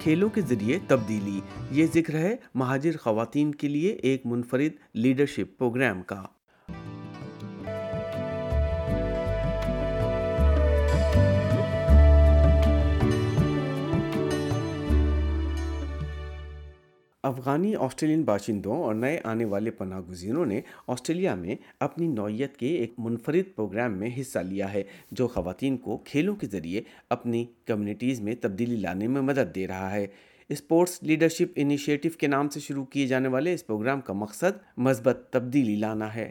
کھیلوں کے ذریعے تبدیلی۔ یہ ذکر ہے مہاجر خواتین کے لیے ایک منفرد لیڈرشپ پروگرام کا۔ افغانی آسٹریلین باشندوں اور نئے آنے والے پناہ گزینوں نے آسٹریلیا میں اپنی نوعیت کے ایک منفرد پروگرام میں حصہ لیا ہے، جو خواتین کو کھیلوں کے ذریعے اپنی کمیونٹیز میں تبدیلی لانے میں مدد دے رہا ہے۔ اسپورٹس لیڈرشپ انیشیٹو کے نام سے شروع کیے جانے والے اس پروگرام کا مقصد مثبت تبدیلی لانا ہے۔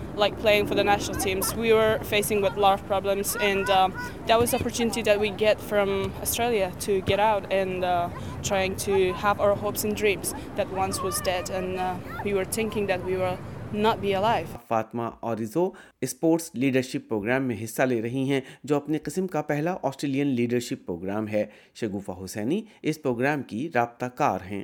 like playing for the national teams. We were facing with a lot of problems, and um, that was the opportunity that we get from Australia to get out and uh, trying to have our hopes and dreams that once was dead, and uh, we were thinking that we will not be alive. Fatima اوریزو sports leadership programme میں حصہ لے رہی ہیں جو اپنے قسم کا پہلا آسٹریلین لیڈرشپ پروگرام ہے شگوفہ حسینی اس پروگرام کی رابطہ کار ہیں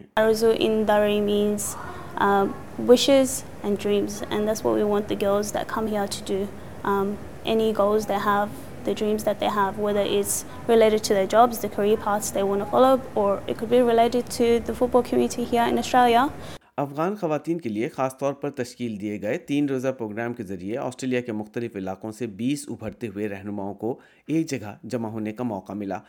Arzu um, wishes and dreams, and that's what we want the girls that come here to do. Um, any goals they have, the dreams that they have, whether it's related to their jobs, the career paths they want to follow, or it could be related to the football community here in Australia. Afghan خواتین کے لیے خاص طور پر تشکیل دیے گئے تین روزہ پروگرام کے ذریعے آسٹریلیا کے مختلف علاقوں سے بیس ابھرتے ہوئے رہنماؤں کو ایک جگہ جمع ہونے کا موقع ملا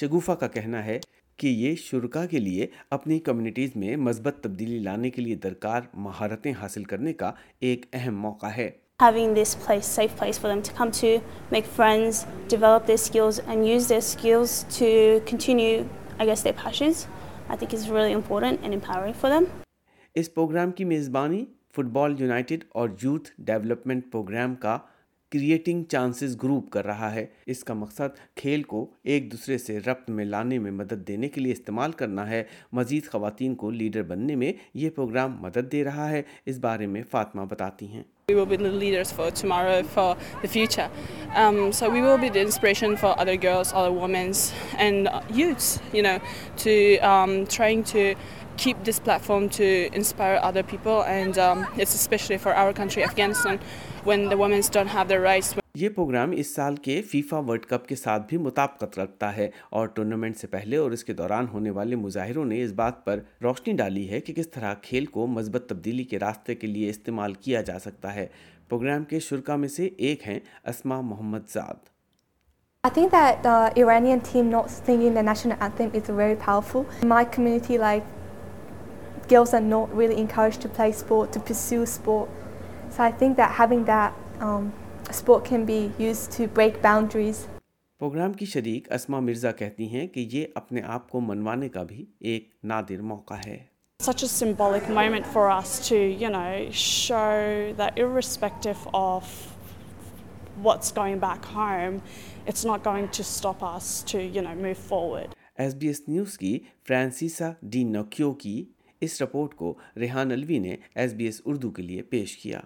شگوفہ کا کہنا ہے کہ یہ شرکا کے لیے اپنی کمیونٹیز میں مثبت تبدیلی لانے کے لیے درکار مہارتیں حاصل کرنے کا ایک اہم موقع ہے Having this place, safe place for them to come to, make friends, develop their skills, and use their skills to continue, I guess, their passions, I think is really important and empowering for them. اس program کی میزبانی football united اور youth development programme کا creating chances group کر رہا ہے۔ اس کا مقصد کھیل کو ایک دوسرے سے ربط میں لانے میں مدد دینے کے لیے استعمال کرنا ہے۔ مزید خواتین کو لیڈر بننے میں یہ پروگرام مدد دے رہا ہے۔ اس بارے میں فاطمہ بتاتی ہیں۔ We will be the leaders for tomorrow, for the future. Um, so we will be the inspiration for other girls, other women, and youths, you know, to um, trying to keep this platform to inspire other people, and um, it's especially for our country, Afghanistan, when the women don't have their rights. یہ programme اس سال کے FIFA world cup کے ساتھ بھی مطابقت رکھتا ہے اور ٹورنامنٹ سے پہلے اور اس کے دوران ہونے والے مظاہروں نے اس بات پر روشنی ڈالی ہے کہ کس طرح کھیل کو مثبت تبدیلی کے راستے کے لیے استعمال کیا جا سکتا ہے پروگرام کے شرکا میں سے ایک ہیں اسما محمد زاد I think that the Iranian team not singing the national anthem is very powerful. In my community, like girls are not really encouraged to play sport, to pursue sport. So I think that having that um, program کی شریک اسما مرزا کہتی ہیں کہ یہ اپنے آپ کو منوانے کا بھی ایک نادر موقع ہے۔ فرانسیسا ڈی نوکیو کی اس رپورٹ کو ریحان الوی نے ایس بی ایس اردو کے لیے پیش کیا۔